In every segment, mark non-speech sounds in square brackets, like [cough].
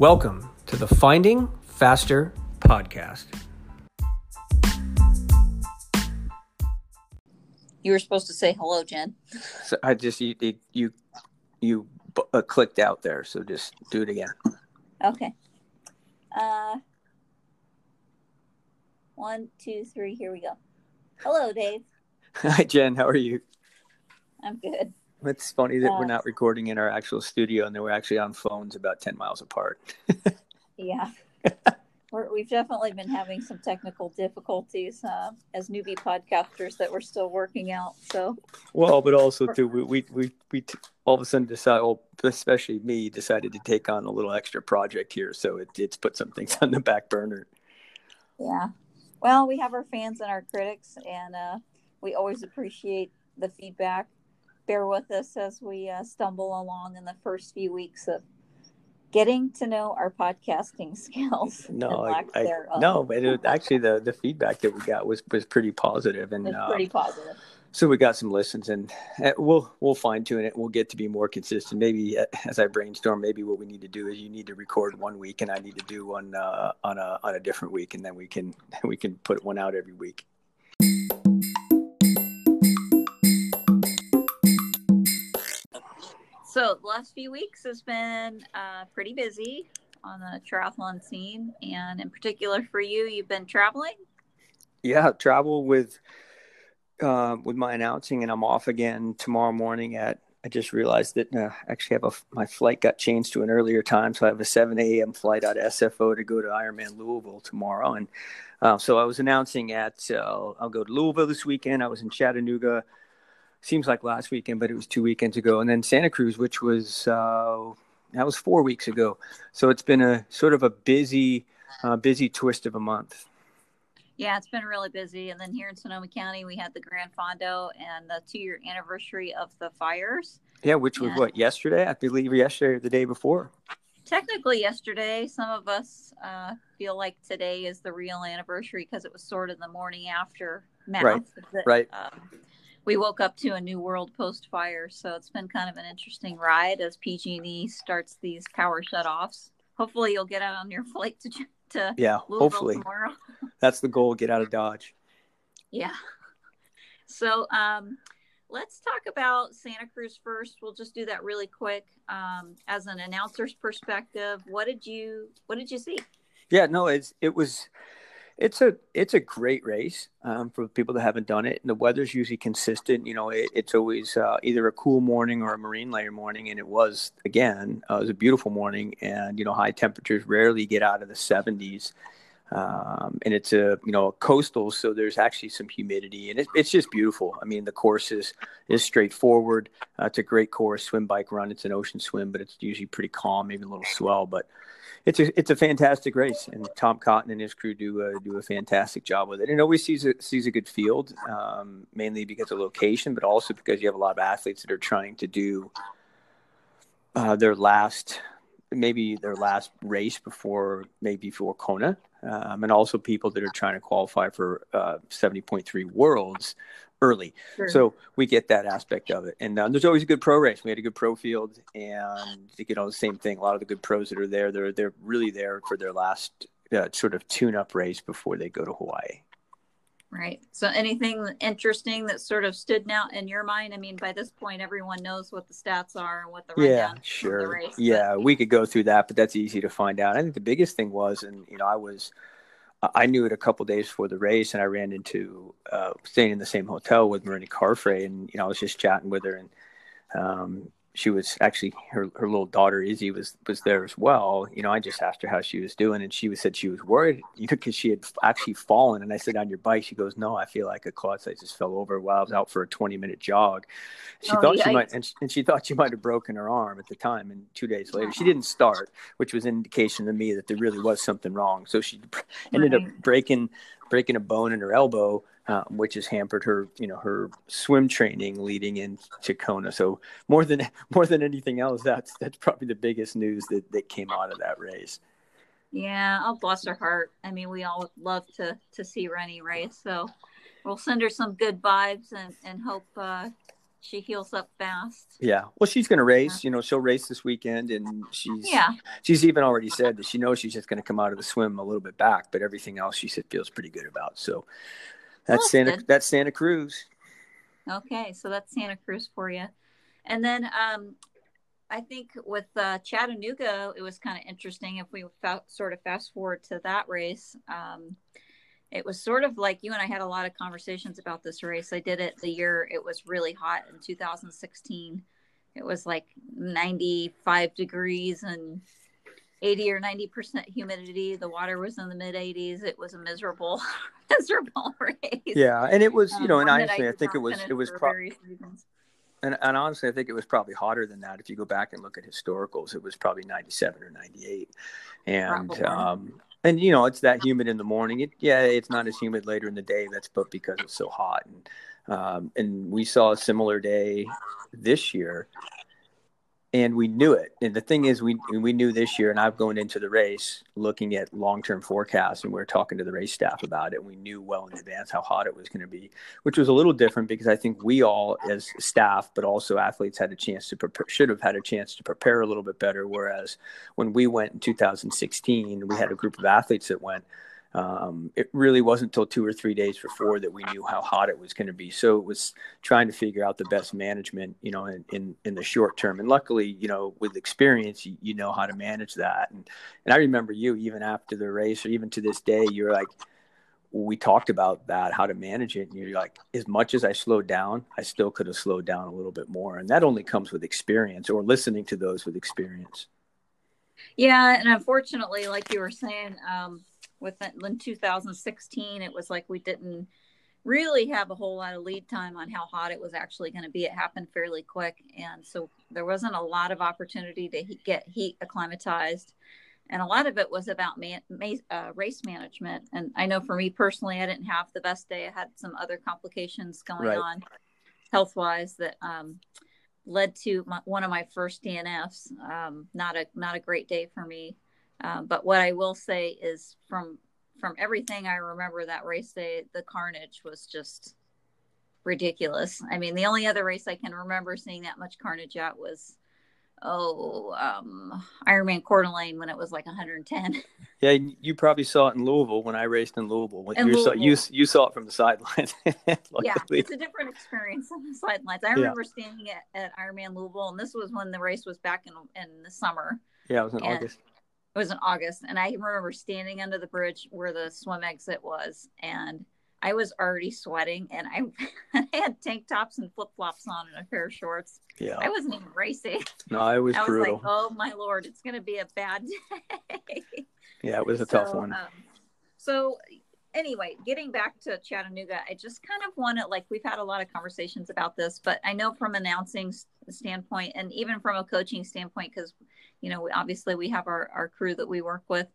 Welcome to the Finding Faster podcast. You were supposed to say hello, Jen. So I just you you you, you uh, clicked out there, so just do it again. Okay. Uh, one, two, three. Here we go. Hello, Dave. [laughs] Hi, Jen. How are you? I'm good. It's funny that Uh, we're not recording in our actual studio and that we're actually on phones about ten miles apart. [laughs] Yeah. We're, we've definitely been having some technical difficulties uh, as newbie podcasters that we're still working out. So, Well, but also too, we we we, we t- all of a sudden decided, well, especially me, decided to take on a little extra project here, so it, it's put some things [laughs] on the back burner. yeah. Well, we have our fans and our critics, and uh, we always appreciate the feedback. Bear with us as we uh, stumble along in the first few weeks of getting to know our podcasting [laughs] skills. No, I, I no, but it, actually the the feedback that we got was was pretty positive, and It's uh, pretty positive. so we got some listens, and we'll we'll fine tune it. We'll get to be more consistent. Maybe uh, as I brainstorm, maybe what we need to do is you need to record one week, and I need to do one uh, on a on a different week, and then we can [laughs] we can put one out every week. So the last few weeks has been uh, pretty busy on the triathlon scene, and in particular for you, you've been traveling. Yeah, travel with uh, with my announcing, and I'm off again tomorrow morning. At I just realized that uh, actually have a my flight got changed to an earlier time, so I have a 7 a.m. flight out of SFO to go to Ironman Louisville tomorrow. And uh, so I was announcing at uh, I'll go to Louisville this weekend. I was in Chattanooga. Seems like last weekend, but it was two weekends ago, and then Santa Cruz, which was uh, that was four weeks ago. So it's been a sort of a busy, uh, busy twist of a month. Yeah, it's been really busy. And then here in Sonoma County, we had the Gran Fondo and the two-year anniversary of the fires. Yeah, which was Yeah. what yesterday, I believe yesterday or the day before. Technically, yesterday, some of us uh, feel like today is the real anniversary because it was sort of the morning after math. Right, that, right. Um, we woke up to a new world post fire, so it's been kind of an interesting ride as PG&E starts these power shutoffs. Hopefully, you'll get out on your [laughs] flight to to Yeah, Louisville hopefully tomorrow. that's the goal. Get out of Dodge. Yeah. So um, let's talk about Santa Cruz first. We'll just do that really quick. Um, as an announcer's perspective, what did you what did you see? Yeah, no, it's it was it's a it's a great race um, for people that haven't done it. And the weather's usually consistent. You know, it, it's always uh, either a cool morning or a marine layer morning, and it was again uh, it was a beautiful morning. And you know, high temperatures rarely get out of the 70s. Um, and it's a you know a coastal, so there's actually some humidity, and it, it's just beautiful. I mean, the course is is straightforward. Uh, it's a great course, swim, bike, run. It's an ocean swim, but it's usually pretty calm, maybe a little swell, but it's a it's a fantastic race, and Tom Cotton and his crew do a, do a fantastic job with it. And it always sees a sees a good field, um, mainly because of location, but also because you have a lot of athletes that are trying to do uh, their last maybe their last race before maybe before Kona, um, and also people that are trying to qualify for uh, seventy point three worlds early. So we get that aspect of it, and uh, there's always a good pro race. We had a good pro field, and you know the same thing. A lot of the good pros that are there, they're they're really there for their last uh, sort of tune-up race before they go to Hawaii. Right. So anything interesting that sort of stood out in your mind? I mean, by this point, everyone knows what the stats are and what the Yeah, sure. race. but- Yeah, we could go through that, but that's easy to find out. I think the biggest thing was, and you know, I was. I knew it a couple days before the race, and I ran into uh, staying in the same hotel with Mirinda Carfrae, and you know I was just chatting with her, and um, she was actually her, her little daughter Izzy was was there as well. You know, I just asked her how she was doing, and she was said she was worried, you know, because she had actually fallen. And I said, "On your bike?" She goes, "No, I feel like a quad site just fell over while I was out for a twenty minute jog." She Oh, thought she might, and she, and she thought she might have broken her arm at the time. And two days later, she didn't start, which was an indication to me that there really was something wrong. So she ended up breaking breaking a bone in her elbow, um, which has hampered her, you know, her swim training leading into Kona. So more than [laughs] more than anything else, that's that's probably the biggest news that that came out of that race. Yeah, oh bless her heart. I mean, we all love to to see Rinny race, so we'll send her some good vibes and and hope uh, she heals up fast. Yeah. Well, she's going to race. Yeah. You know, she'll race this weekend, and she's yeah. She's even already said that she knows she's just going to come out of the swim a little bit back, but everything else she said feels pretty good about. So that's Santa. Good. That's Santa Cruz. Okay, so that's Santa Cruz for you, and then um, I think with uh, Chattanooga, it was kind of interesting if we fa- sort of fast forward to that race. Um, it was sort of like you and I had a lot of conversations about this race. I did it the year it was really hot in 2016. It was like 95 degrees and 80 or 90 percent humidity. The water was in the mid 80s. It was a miserable, [laughs] miserable [laughs] race. Yeah, and it was, you know, um, and honestly, I, I think it was it was probably. And, and honestly, I think it was probably hotter than that. If you go back and look at historicals, it was probably 97 or 98. And um, and you know it's that humid in the morning. It yeah, it's not as humid later in the day. That's but because it's so hot. And um, and we saw a similar day this year, and we knew it. And the thing is, we we knew this year, and I'm going into the race looking at long term forecasts, and we are talking to the race staff about it. And we knew well in advance how hot it was going to be, which was a little different because I think we all, as staff, but also athletes, had a chance to prepare, should have had a chance to prepare a little bit better. Whereas when we went in 2016, we had a group of athletes that went um, it really wasn't until two or three days before that we knew how hot it was going to be. So it was trying to figure out the best management, you know, in, in, in the short term. And luckily, you know, with experience, you, you know how to manage that. And, and I remember you, even after the race, or even to this day, you're like, we talked about that, how to manage it. And you're like, as much as I slowed down, I still could have slowed down a little bit more. And that only comes with experience or listening to those with experience. Yeah. And unfortunately, like you were saying, um, with in 2016 it was like we didn't really have a whole lot of lead time on how hot it was actually going to be. It happened fairly quick and so there wasn't a lot of opportunity to get heat acclimatized. And a lot of it was about man, uh, race management. And i know for me personally i didn't have the best day. I had some other complications going right. on health wise that um, led to my, one of my first dnfs um, not a not a great day for me um, but what I will say is from from everything I remember that race day, the carnage was just ridiculous. I mean, the only other race I can remember seeing that much carnage at was oh um Ironman Coeur d'Alene when it was like 110. [laughs] Yeah, you probably saw it in Louisville when I raced in Louisville. In you, Louisville. Saw, you, you saw it from the sidelines. [laughs] yeah, it's a different experience on the sidelines. I remember yeah. standing at, at Ironman Louisville, and this was when the race was back in in the summer. Yeah, it was in and, August it was in August, and I remember standing under the bridge where the swim exit was, and I was already sweating, and I, [laughs] I had tank tops and flip flops on and a pair of shorts. Yeah, I wasn't even racing. No, it was, [laughs] I was. Like, oh my lord, it's gonna be a bad [laughs] day. Yeah, it was a so, tough one. Um, so anyway, getting back to Chattanooga, I just kind of want to like we've had a lot of conversations about this, but I know from announcing standpoint and even from a coaching standpoint, because you know we, obviously we have our our crew that we work with.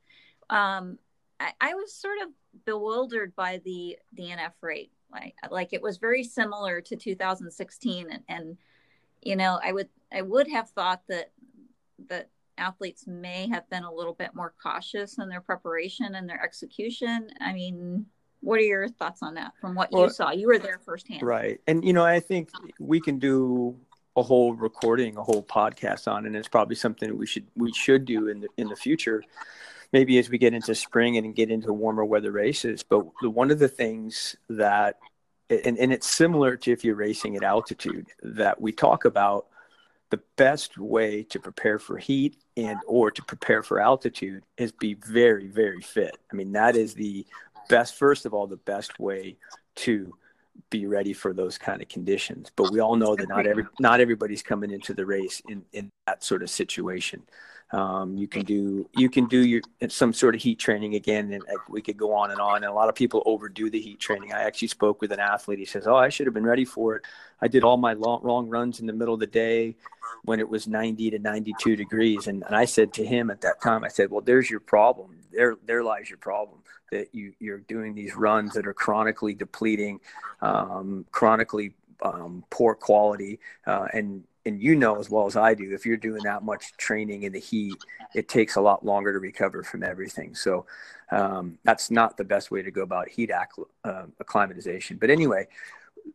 Um, I, I was sort of bewildered by the DNF rate. Like like it was very similar to 2016, and, and you know I would I would have thought that that athletes may have been a little bit more cautious in their preparation and their execution. I mean, what are your thoughts on that from what well, you saw? You were there firsthand. Right. And, you know, I think we can do a whole recording, a whole podcast on, and it's probably something we should, we should do in the, in the future, maybe as we get into spring and get into warmer weather races. But one of the things that, and, and it's similar to if you're racing at altitude that we talk about the best way to prepare for heat and or to prepare for altitude is be very very fit. I mean that is the best first of all the best way to be ready for those kind of conditions. But we all know that not every not everybody's coming into the race in in that sort of situation um, you can do you can do your some sort of heat training again, and we could go on and on. And a lot of people overdo the heat training. I actually spoke with an athlete. He says, "Oh, I should have been ready for it. I did all my long, long runs in the middle of the day when it was 90 to 92 degrees." And, and I said to him at that time, I said, "Well, there's your problem. There there lies your problem." That you you're doing these runs that are chronically depleting, um, chronically um, poor quality, uh, and and you know as well as I do, if you're doing that much training in the heat, it takes a lot longer to recover from everything. So um, that's not the best way to go about heat acc- uh, acclimatization. But anyway,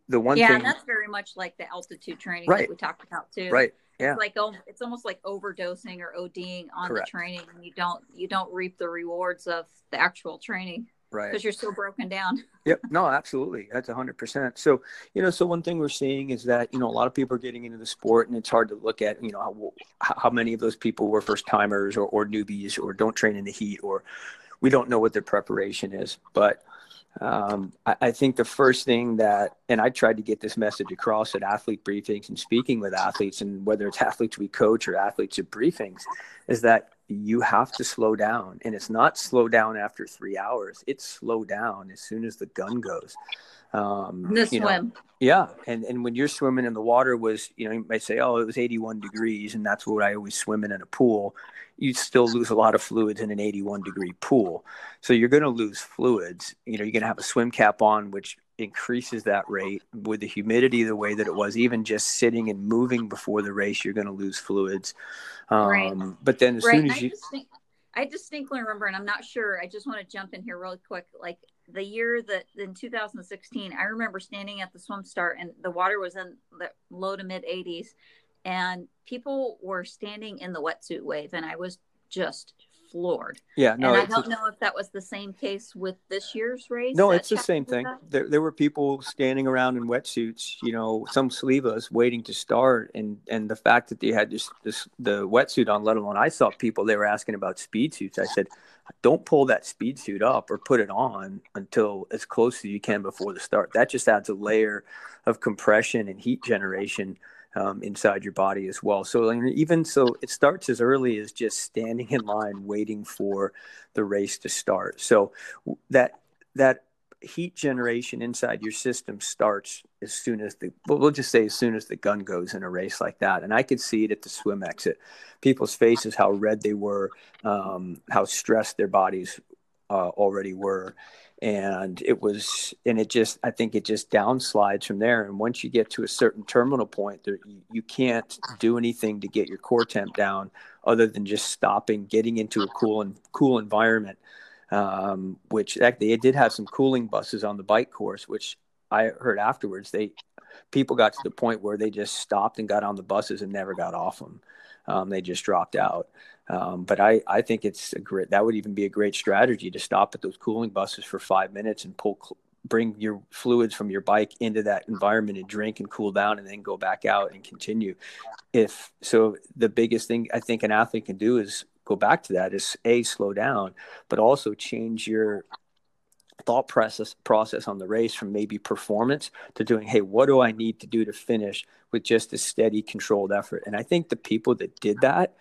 the one yeah, thing, that's very much like the altitude training Right. that we talked about too. right? Yeah, It's like oh, it's almost like overdosing or ODing on Correct. the training, and you don't you don't reap the rewards of the actual training right. because you're so broken down. [laughs] Yep. No, absolutely. That's hundred percent. So, you know, so one thing we're seeing is that, you know, a lot of people are getting into the sport and it's hard to look at, you know, how, how many of those people were first timers or, or newbies or don't train in the heat or we don't know what their preparation is. But um, I, I think the first thing that, and I tried to get this message across at athlete briefings and speaking with athletes and whether it's athletes we coach or athletes at briefings is that you have to slow down and it's not slow down after three hours it's slow down as soon as the gun goes um The you know, swim. yeah and and when you're swimming in the water was you know you might say oh it was 81 degrees and that's what i always swim in in a pool you still lose a lot of fluids in an 81 degree pool so you're going to lose fluids you know you're going to have a swim cap on which increases that rate with the humidity the way that it was even just sitting and moving before the race you're going to lose fluids um, Right. but then as right. soon as I, you distinct, I distinctly remember, and I'm not sure. I just want to jump in here really quick. Like the year that in 2016, I remember standing at the swim start, and the water was in the low to mid 80s, and people were standing in the wetsuit wave, and I was just floored. yeah no and I don't know if that was the same case with this year's race. No, it's the same thing. There, there were people standing around in wetsuits, you know, some sleeveless, waiting to start, and and the fact that they had this this the wetsuit on, let alone I saw people they were asking about speed suits. I said, don't pull that speed suit up or put it on until as close as you can before the start. That just adds a layer of compression and heat generation um, inside your body as well. So even so, it starts as early as just standing in line waiting for the race to start. So that that heat generation inside your system starts as soon as the well, just say as soon as the gun goes in a race like that and i could see it at the swim exit people's faces how red they were um, how stressed their bodies uh, already were and it was and it just i think it just downslides from there and once you get to a certain terminal point there you, you can't do anything to get your core temp down other than just stopping getting into a cool and cool environment um, which actually they did have some cooling buses on the bike course, which I heard afterwards. They people got to the point where they just stopped and got on the buses and never got off them. Um, they just dropped out. Um, but I, I think it's a great. That would even be a great strategy to stop at those cooling buses for five minutes and pull, bring your fluids from your bike into that environment and drink and cool down, and then go back out and continue. If so, the biggest thing I think an athlete can do is go back to that is a slow down, but also change your thought process process on the race from maybe performance to doing hey what do i need to do to finish with just a steady controlled effort and i think the people that did that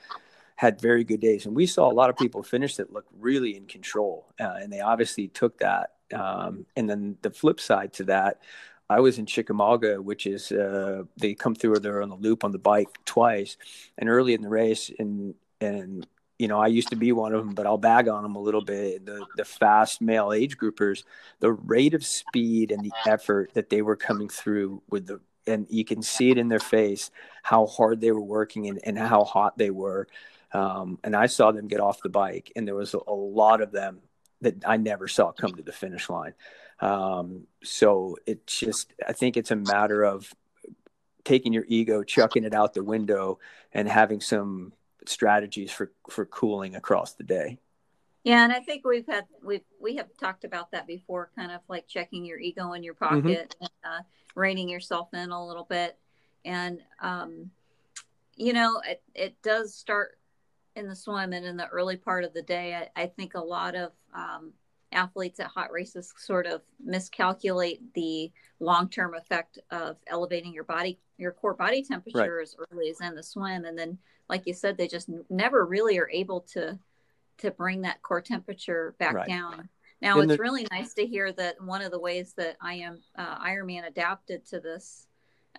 had very good days and we saw a lot of people finish that looked really in control uh, and they obviously took that um, and then the flip side to that I was in Chickamauga, which is uh, they come through there on the loop on the bike twice, and early in the race, and and you know, I used to be one of them, but I'll bag on them a little bit. The the fast male age groupers, the rate of speed and the effort that they were coming through with the, and you can see it in their face how hard they were working and, and how hot they were. Um, and I saw them get off the bike, and there was a, a lot of them that I never saw come to the finish line. Um, so it just, I think it's a matter of taking your ego, chucking it out the window, and having some strategies for for cooling across the day. Yeah, and I think we've had we we have talked about that before, kind of like checking your ego in your pocket, and, uh, reining yourself in a little bit, and um, you know, it it does start in the swim and in the early part of the day. I, I think a lot of um, athletes at hot races sort of miscalculate the long term effect of elevating your body, your core body temperature Right. as early as in the swim, and then, like you said, they just n- never really are able to to bring that core temperature back Right. down. Now And it's the- really nice to hear that one of the ways that I am uh, Ironman adapted to this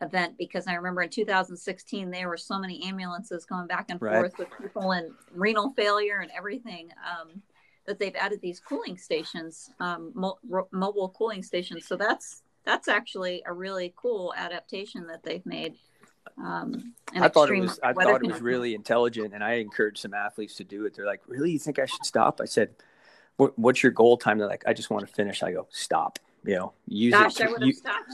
event because I remember in 2016 there were so many ambulances going back and Right. forth with people in renal failure and everything um, that they've added these cooling stations, um, mo- ro- mobile cooling stations. So that's that's actually a really cool adaptation that they've made. Um, I thought it was I thought it was really intelligent, and I encouraged some athletes to do it. They're like, "Really, you think I should stop?" I said, what, "What's your goal time?" They're like, "I just want to finish." I go, "Stop." You know, use Gosh, it. I would have you, stopped.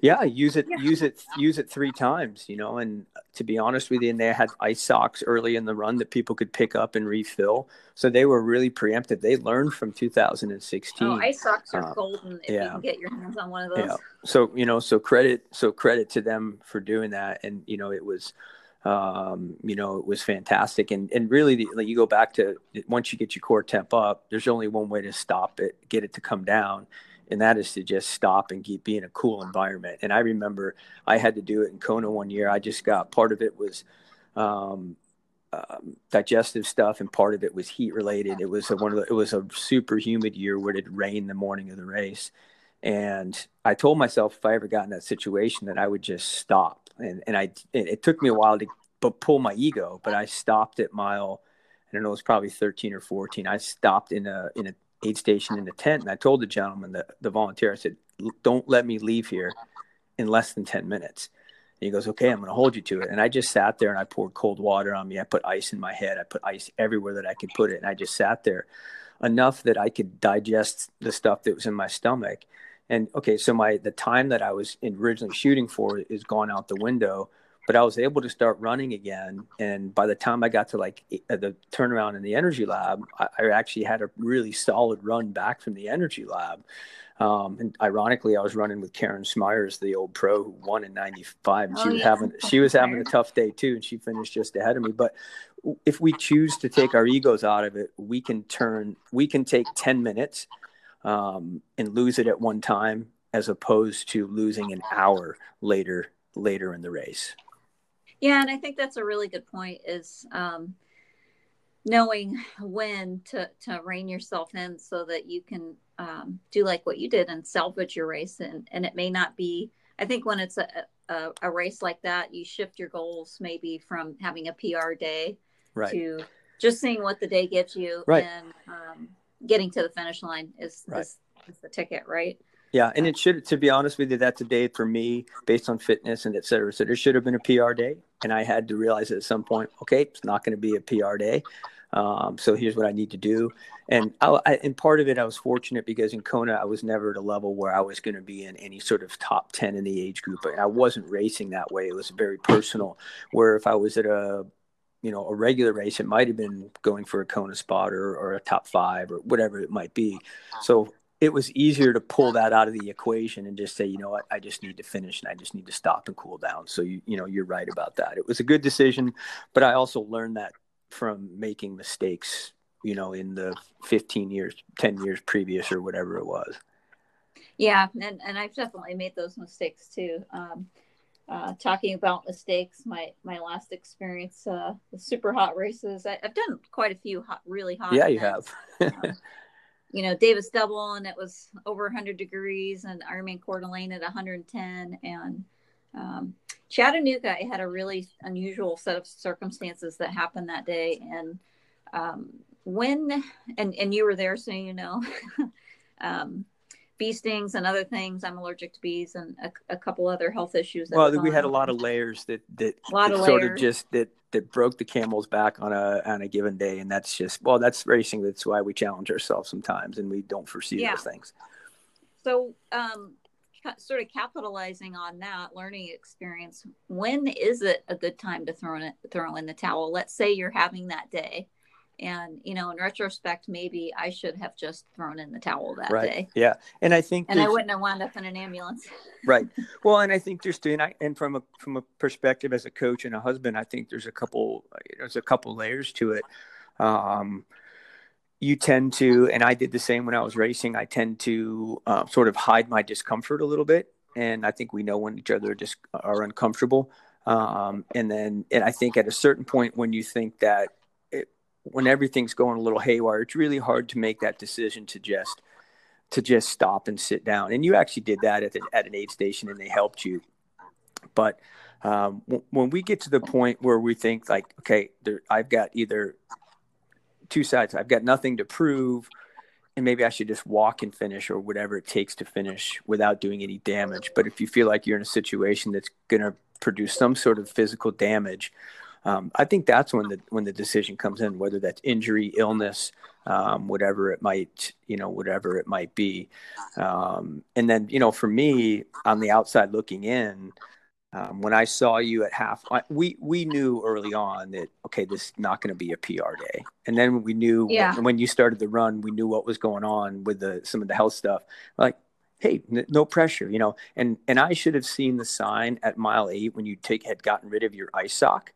Yeah, use it, yeah. use it, use it three times, you know. And to be honest with you, and they had ice socks early in the run that people could pick up and refill. So they were really preemptive. They learned from 2016. Oh, ice socks are uh, golden if yeah. you can get your hands on one of those. Yeah. So you know, so credit, so credit to them for doing that. And you know, it was um, you know, it was fantastic. And and really, the, like you go back to once you get your core temp up, there's only one way to stop it, get it to come down, and that is to just stop and keep being a cool environment. And I remember I had to do it in Kona one year. I just got part of it was um, um, digestive stuff, and part of it was heat related. It was a, one of the, it was a super humid year where it rained the morning of the race, and I told myself if I ever got in that situation that I would just stop and and I it took me a while to but pull my ego, but I stopped at mile I don't know it was probably 13 or 14. I stopped in a in a aid station in a tent and I told the gentleman the the volunteer I said don't let me leave here in less than 10 minutes. And he goes, okay, I'm going to hold you to it. And I just sat there and I poured cold water on me. I put ice in my head. I put ice everywhere that I could put it. And I just sat there enough that I could digest the stuff that was in my stomach and okay so my the time that i was originally shooting for is gone out the window but i was able to start running again. And by the time i got to like uh, the turnaround in the energy lab I, I, actually had a really solid run back from the energy lab. Um, and ironically i was running with karen smyers the old pro who won in 95 and oh, she was yeah. having she was having a tough day too and she finished just ahead of me. But if we choose to take our egos out of it we can turn we can take 10 minutes um, and lose it at one time as opposed to losing an hour later later in the race. Yeah, and I think that's a really good point. Is um, knowing when to to rein yourself in so that you can um, do like what you did and salvage your race. And and it may not be. I think when it's a, a, a race like that, you shift your goals maybe from having a PR day right. to just seeing what the day gives you right. and um, getting to the finish line is, right. is, is the ticket, right? Yeah, and it should, to be honest with you, that's a day for me based on fitness and et cetera. So there should have been a PR day, and I had to realize at some point, okay, it's not going to be a PR day. Um, so here's what I need to do, and I, I, and part of it I was fortunate because in Kona I was never at a level where I was going to be in any sort of top ten in the age group. I wasn't racing that way. It was very personal. Where if I was at a you know a regular race it might have been going for a kona spot or, or a top five or whatever it might be so it was easier to pull that out of the equation and just say you know what i just need to finish and i just need to stop and cool down so you you know you're right about that it was a good decision but i also learned that from making mistakes you know in the 15 years 10 years previous or whatever it was yeah and, and i've definitely made those mistakes too um, uh, talking about mistakes, my my last experience, uh, the super hot races. I, have done quite a few hot, really hot. Yeah, events. you have. [laughs] um, you know, Davis double, and it was over 100 degrees, and Ironman Coeur d'Alene at 110, and um, Chattanooga. I had a really unusual set of circumstances that happened that day, and um, when and and you were there, so you know. [laughs] um, bee stings and other things. I'm allergic to bees and a, a couple other health issues. Well, we had a lot of layers that that, that of sort layers. of just that that broke the camel's back on a on a given day, and that's just well, that's racing. That's why we challenge ourselves sometimes, and we don't foresee yeah. those things. So, um, sort of capitalizing on that learning experience, when is it a good time to throw in throw in the towel? Let's say you're having that day and you know in retrospect maybe i should have just thrown in the towel that right. day. Yeah. And i think and i wouldn't have wound up in an ambulance. [laughs] Right. Well and i think there's and I, and from a from a perspective as a coach and a husband i think there's a couple there's a couple layers to it. Um you tend to and i did the same when i was racing i tend to uh, sort of hide my discomfort a little bit. And i think we know when each other just are uncomfortable. Um, and then and i think at a certain point when you think that when everything's going a little haywire, it's really hard to make that decision to just to just stop and sit down. And you actually did that at, the, at an aid station, and they helped you. But um, w- when we get to the point where we think like, okay, there, I've got either two sides. I've got nothing to prove, and maybe I should just walk and finish, or whatever it takes to finish without doing any damage. But if you feel like you're in a situation that's going to produce some sort of physical damage, um, I think that's when the when the decision comes in, whether that's injury, illness, um, whatever it might, you know, whatever it might be. Um, and then, you know, for me on the outside looking in, um, when I saw you at half, we we knew early on that okay, this is not going to be a PR day. And then we knew yeah. when, when, you started the run, we knew what was going on with the some of the health stuff. Like, hey, no pressure, you know. And and I should have seen the sign at mile eight when you take had gotten rid of your ice sock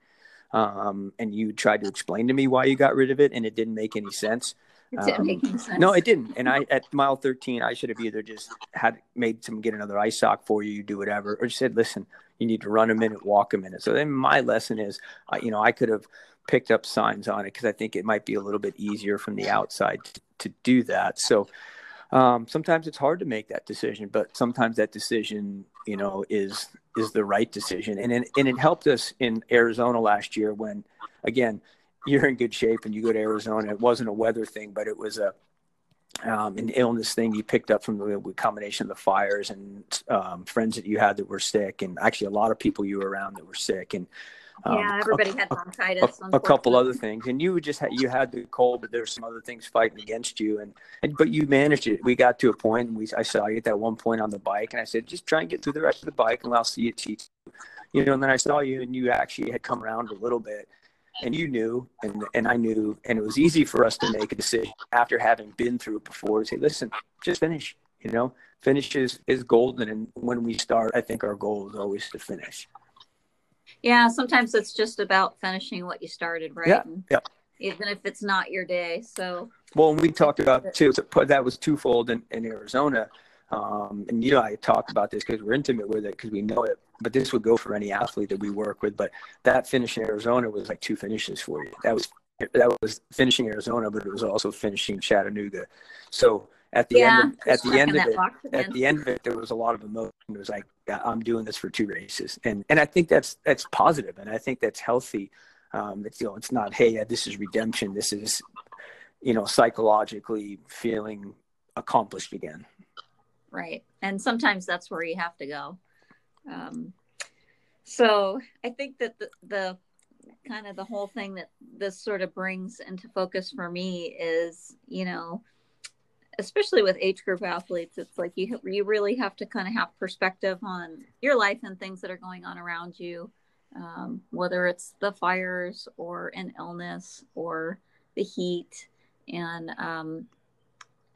um, and you tried to explain to me why you got rid of it, and it didn't make any sense. It didn't um, make any sense. No, it didn't. And I, at mile 13, I should have either just had made some get another ice sock for you, you do whatever, or just said, listen, you need to run a minute, walk a minute. So then my lesson is, uh, you know, I could have picked up signs on it because I think it might be a little bit easier from the outside to, to do that. So um, sometimes it's hard to make that decision, but sometimes that decision, you know, is is the right decision. And it, and it helped us in Arizona last year when, again, you're in good shape and you go to Arizona. It wasn't a weather thing, but it was a um, an illness thing you picked up from the combination of the fires and um, friends that you had that were sick, and actually a lot of people you were around that were sick. And um, yeah, everybody a, had bronchitis. A, a, couple other things, and you just had you had the cold, but there's some other things fighting against you, and, and but you managed it. We got to a point, and we I saw you at that one point on the bike, and I said, just try and get through the rest of the bike, and I'll see you teach. You know, and then I saw you, and you actually had come around a little bit, and you knew, and and I knew, and it was easy for us to make a decision after having been through it before. To say, listen, just finish. You know, finish is is golden, and when we start, I think our goal is always to finish. Yeah, sometimes it's just about finishing what you started, right? Yeah. yeah. Even if it's not your day. So well, we talked about too. That was twofold in, in Arizona, um, and you know I talk about this because we're intimate with it because we know it. But this would go for any athlete that we work with. But that finish in Arizona was like two finishes for you. That was that was finishing Arizona, but it was also finishing Chattanooga. So at the yeah, end of, at the end of it at the end of it there was a lot of emotion. It was like i'm doing this for two races. And and i think that's that's positive. And i think that's healthy. Um it's you know it's not hey this is redemption. This is you know psychologically feeling accomplished again. Right. And sometimes that's where you have to go. Um so i think that the, the kind of the whole thing that this sort of brings into focus for me is you know especially with age group athletes it's like you you really have to kind of have perspective on your life and things that are going on around you um, whether it's the fires or an illness or the heat and um,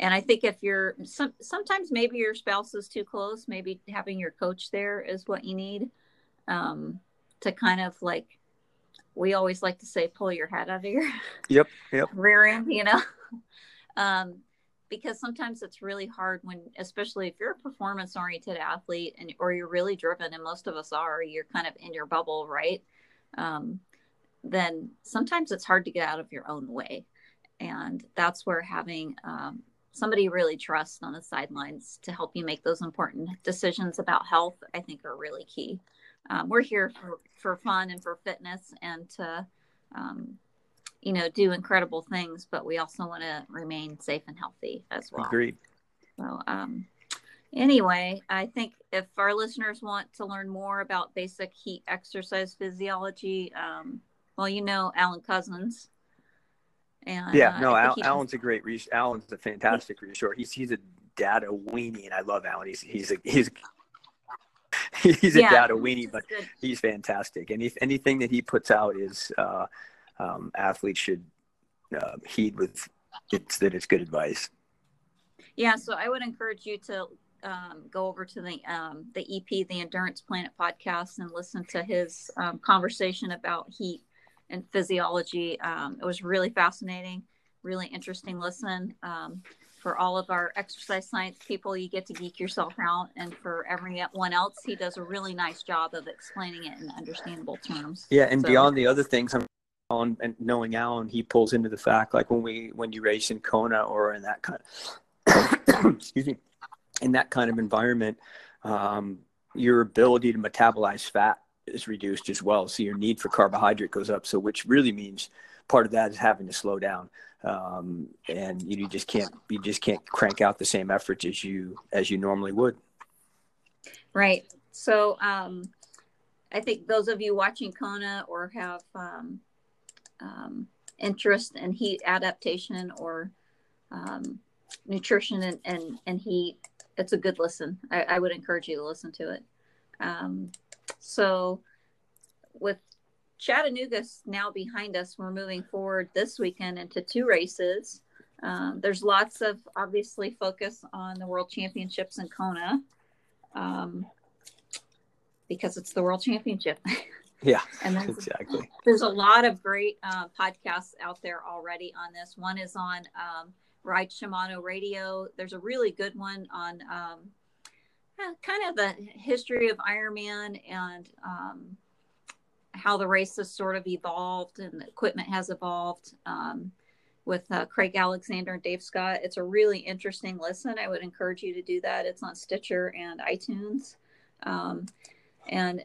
and I think if you're some, sometimes maybe your spouse is too close, maybe having your coach there is what you need um, to kind of like we always like to say pull your head out of your yep yep [laughs] rear end, you know. [laughs] um, because sometimes it's really hard when especially if you're a performance oriented athlete and or you're really driven and most of us are you're kind of in your bubble right? Um, then sometimes it's hard to get out of your own way. And that's where having um, somebody really trust on the sidelines to help you make those important decisions about health i think are really key. Um, we're here for, for fun and for fitness and to um, you know, do incredible things, but we also want to remain safe and healthy as well. Agreed. So, um, anyway, I think if our listeners want to learn more about basic heat exercise physiology, um, well, you know, Alan Couzens. And, yeah, uh, no, Al, Alan's a great resource. Alan's a fantastic resource. He's he's a data weenie, and I love Alan. He's he's a he's a, [laughs] he's a yeah, data weenie, but good. he's fantastic. And anything that he puts out is uh, um, athletes should uh, heed with it's that it's good advice. Yeah, so I would encourage you to um, go over to the um, the EP, the Endurance Planet podcast, and listen to his um, conversation about heat and physiology. Um, it was really fascinating, really interesting listen. Um, for all of our exercise science people, you get to geek yourself out, and for everyone else, he does a really nice job of explaining it in understandable terms. Yeah, and so, beyond the other things, I'm And knowing Alan, he pulls into the fact like when we when you race in Kona or in that kind of [coughs] excuse me in that kind of environment, um, your ability to metabolize fat is reduced as well. So your need for carbohydrate goes up. So which really means part of that is having to slow down. Um, and you, you just can't you just can't crank out the same efforts as you as you normally would. Right. So um, I think those of you watching Kona or have um, um, interest in heat adaptation or um, nutrition and, and, and heat, it's a good listen. I, I, would encourage you to listen to it. Um, so, with Chattanooga now behind us, we're moving forward this weekend into two races. Um, there's lots of obviously focus on the World Championships in Kona um, because it's the World Championship. [laughs] Yeah, [laughs] and exactly. There's a lot of great uh, podcasts out there already on this. One is on um, Ride Shimano Radio. There's a really good one on um, kind of the history of Ironman and um, how the race has sort of evolved and the equipment has evolved um, with uh, Craig Alexander and Dave Scott. It's a really interesting listen. I would encourage you to do that. It's on Stitcher and iTunes. Um, and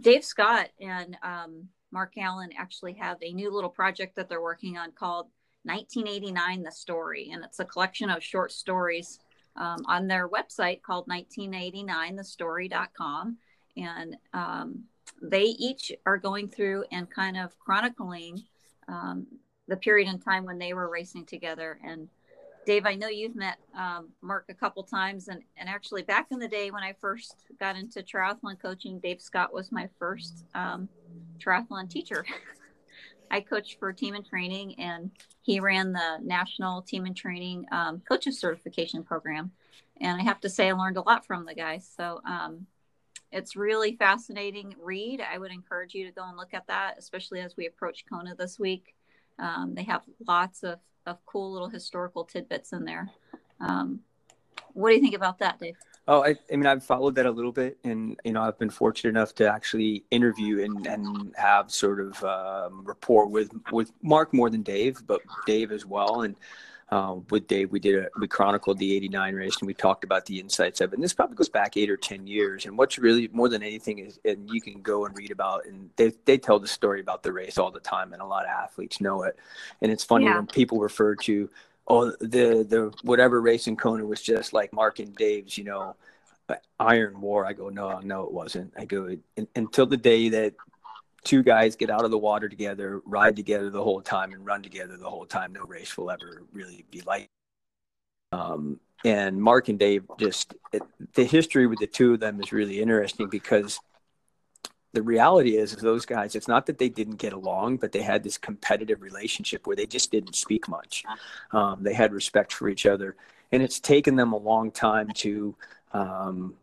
Dave Scott and um, Mark Allen actually have a new little project that they're working on called 1989 The Story. And it's a collection of short stories um, on their website called 1989thestory.com. And um, they each are going through and kind of chronicling um, the period in time when they were racing together. And Dave, I know you've met um, Mark a couple times, and, and actually back in the day when I first got into triathlon coaching, Dave Scott was my first um, triathlon teacher. [laughs] I coached for Team in Training, and he ran the national Team in Training um, coaches certification program. And I have to say, I learned a lot from the guy. So um, it's really fascinating read. I would encourage you to go and look at that, especially as we approach Kona this week. Um, they have lots of, of cool little historical tidbits in there. Um, what do you think about that, Dave? Oh, I, I, mean, I've followed that a little bit, and you know, I've been fortunate enough to actually interview and, and have sort of um, rapport with with Mark more than Dave, but Dave as well. And uh, with Dave, we did a we chronicled the '89 race, and we talked about the insights of it. And this probably goes back eight or ten years. And what's really more than anything is, and you can go and read about, and they they tell the story about the race all the time, and a lot of athletes know it. And it's funny yeah. when people refer to oh the the whatever race in Kona was just like Mark and Dave's, you know, Iron War. I go no, no, it wasn't. I go until the day that two guys get out of the water together, ride together the whole time, and run together the whole time. No race will ever really be like. Um, and Mark and Dave just it, the history with the two of them is really interesting because the reality is, is those guys it's not that they didn't get along but they had this competitive relationship where they just didn't speak much um, they had respect for each other and it's taken them a long time to um,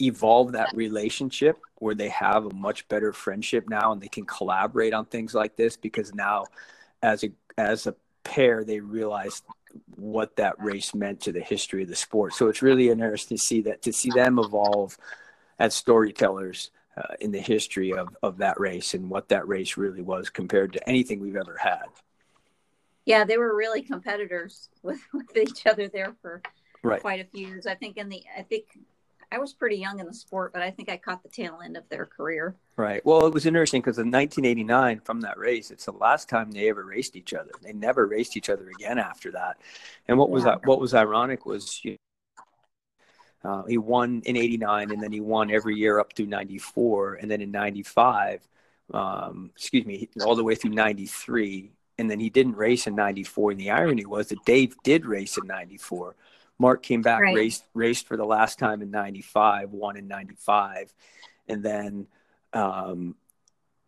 evolve that relationship where they have a much better friendship now and they can collaborate on things like this because now as a as a pair they realize what that race meant to the history of the sport so it's really interesting to see that to see them evolve as storytellers uh, in the history of, of that race and what that race really was compared to anything we've ever had. Yeah, they were really competitors [laughs] with, with each other there for right. quite a few years. I think in the I think I was pretty young in the sport, but I think I caught the tail end of their career. Right. Well, it was interesting because in 1989, from that race, it's the last time they ever raced each other. They never raced each other again after that. And what yeah. was what was ironic was you uh, he won in 89 and then he won every year up through 94. And then in 95, um, excuse me, all the way through 93. And then he didn't race in 94. And the irony was that Dave did race in 94. Mark came back, right. raced, raced for the last time in 95, won in 95. And then um,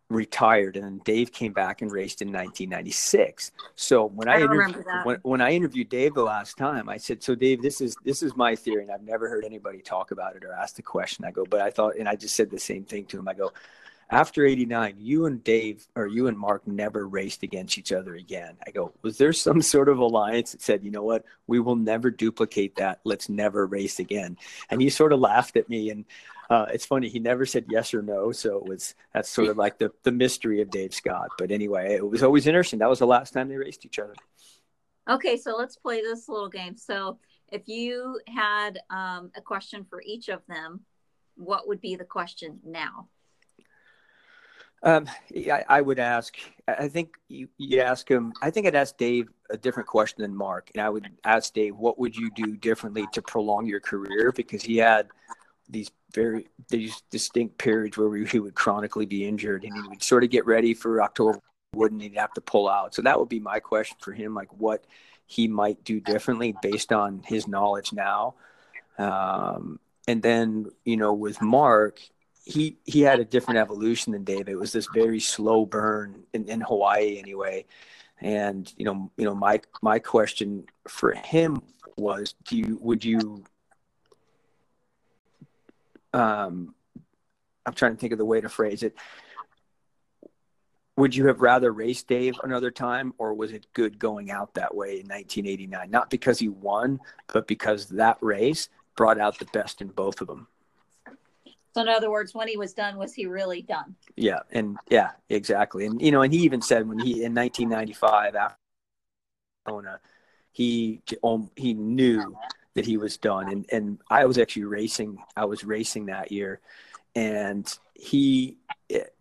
retired and then Dave came back and raced in 1996. So when I, I interviewed, when, when I interviewed Dave the last time, I said, so Dave, this is, this is my theory and I've never heard anybody talk about it or ask the question. I go, but I thought, and I just said the same thing to him. I go, after 89, you and Dave or you and Mark never raced against each other again. I go, was there some sort of alliance that said, you know what, we will never duplicate that. Let's never race again. And he sort of laughed at me and uh, it's funny he never said yes or no so it was that's sort of like the, the mystery of dave scott but anyway it was always interesting that was the last time they raced each other okay so let's play this little game so if you had um, a question for each of them what would be the question now um, I, I, would ask. I think you you ask him. I think I'd ask Dave a different question than Mark, and I would ask Dave, "What would you do differently to prolong your career?" Because he had these very these distinct periods where he would chronically be injured and he would sort of get ready for October wouldn't he'd have to pull out. So that would be my question for him, like what he might do differently based on his knowledge now. Um, and then, you know, with Mark, he he had a different evolution than Dave. It was this very slow burn in, in Hawaii anyway. And you know, you know, my my question for him was, do you would you um I'm trying to think of the way to phrase it. Would you have rather raced Dave another time, or was it good going out that way in 1989? Not because he won, but because that race brought out the best in both of them. So in other words, when he was done, was he really done? Yeah, and yeah, exactly. And you know, and he even said when he in 1995 after Kona, he um, he knew that he was done. And and I was actually racing. I was racing that year, and he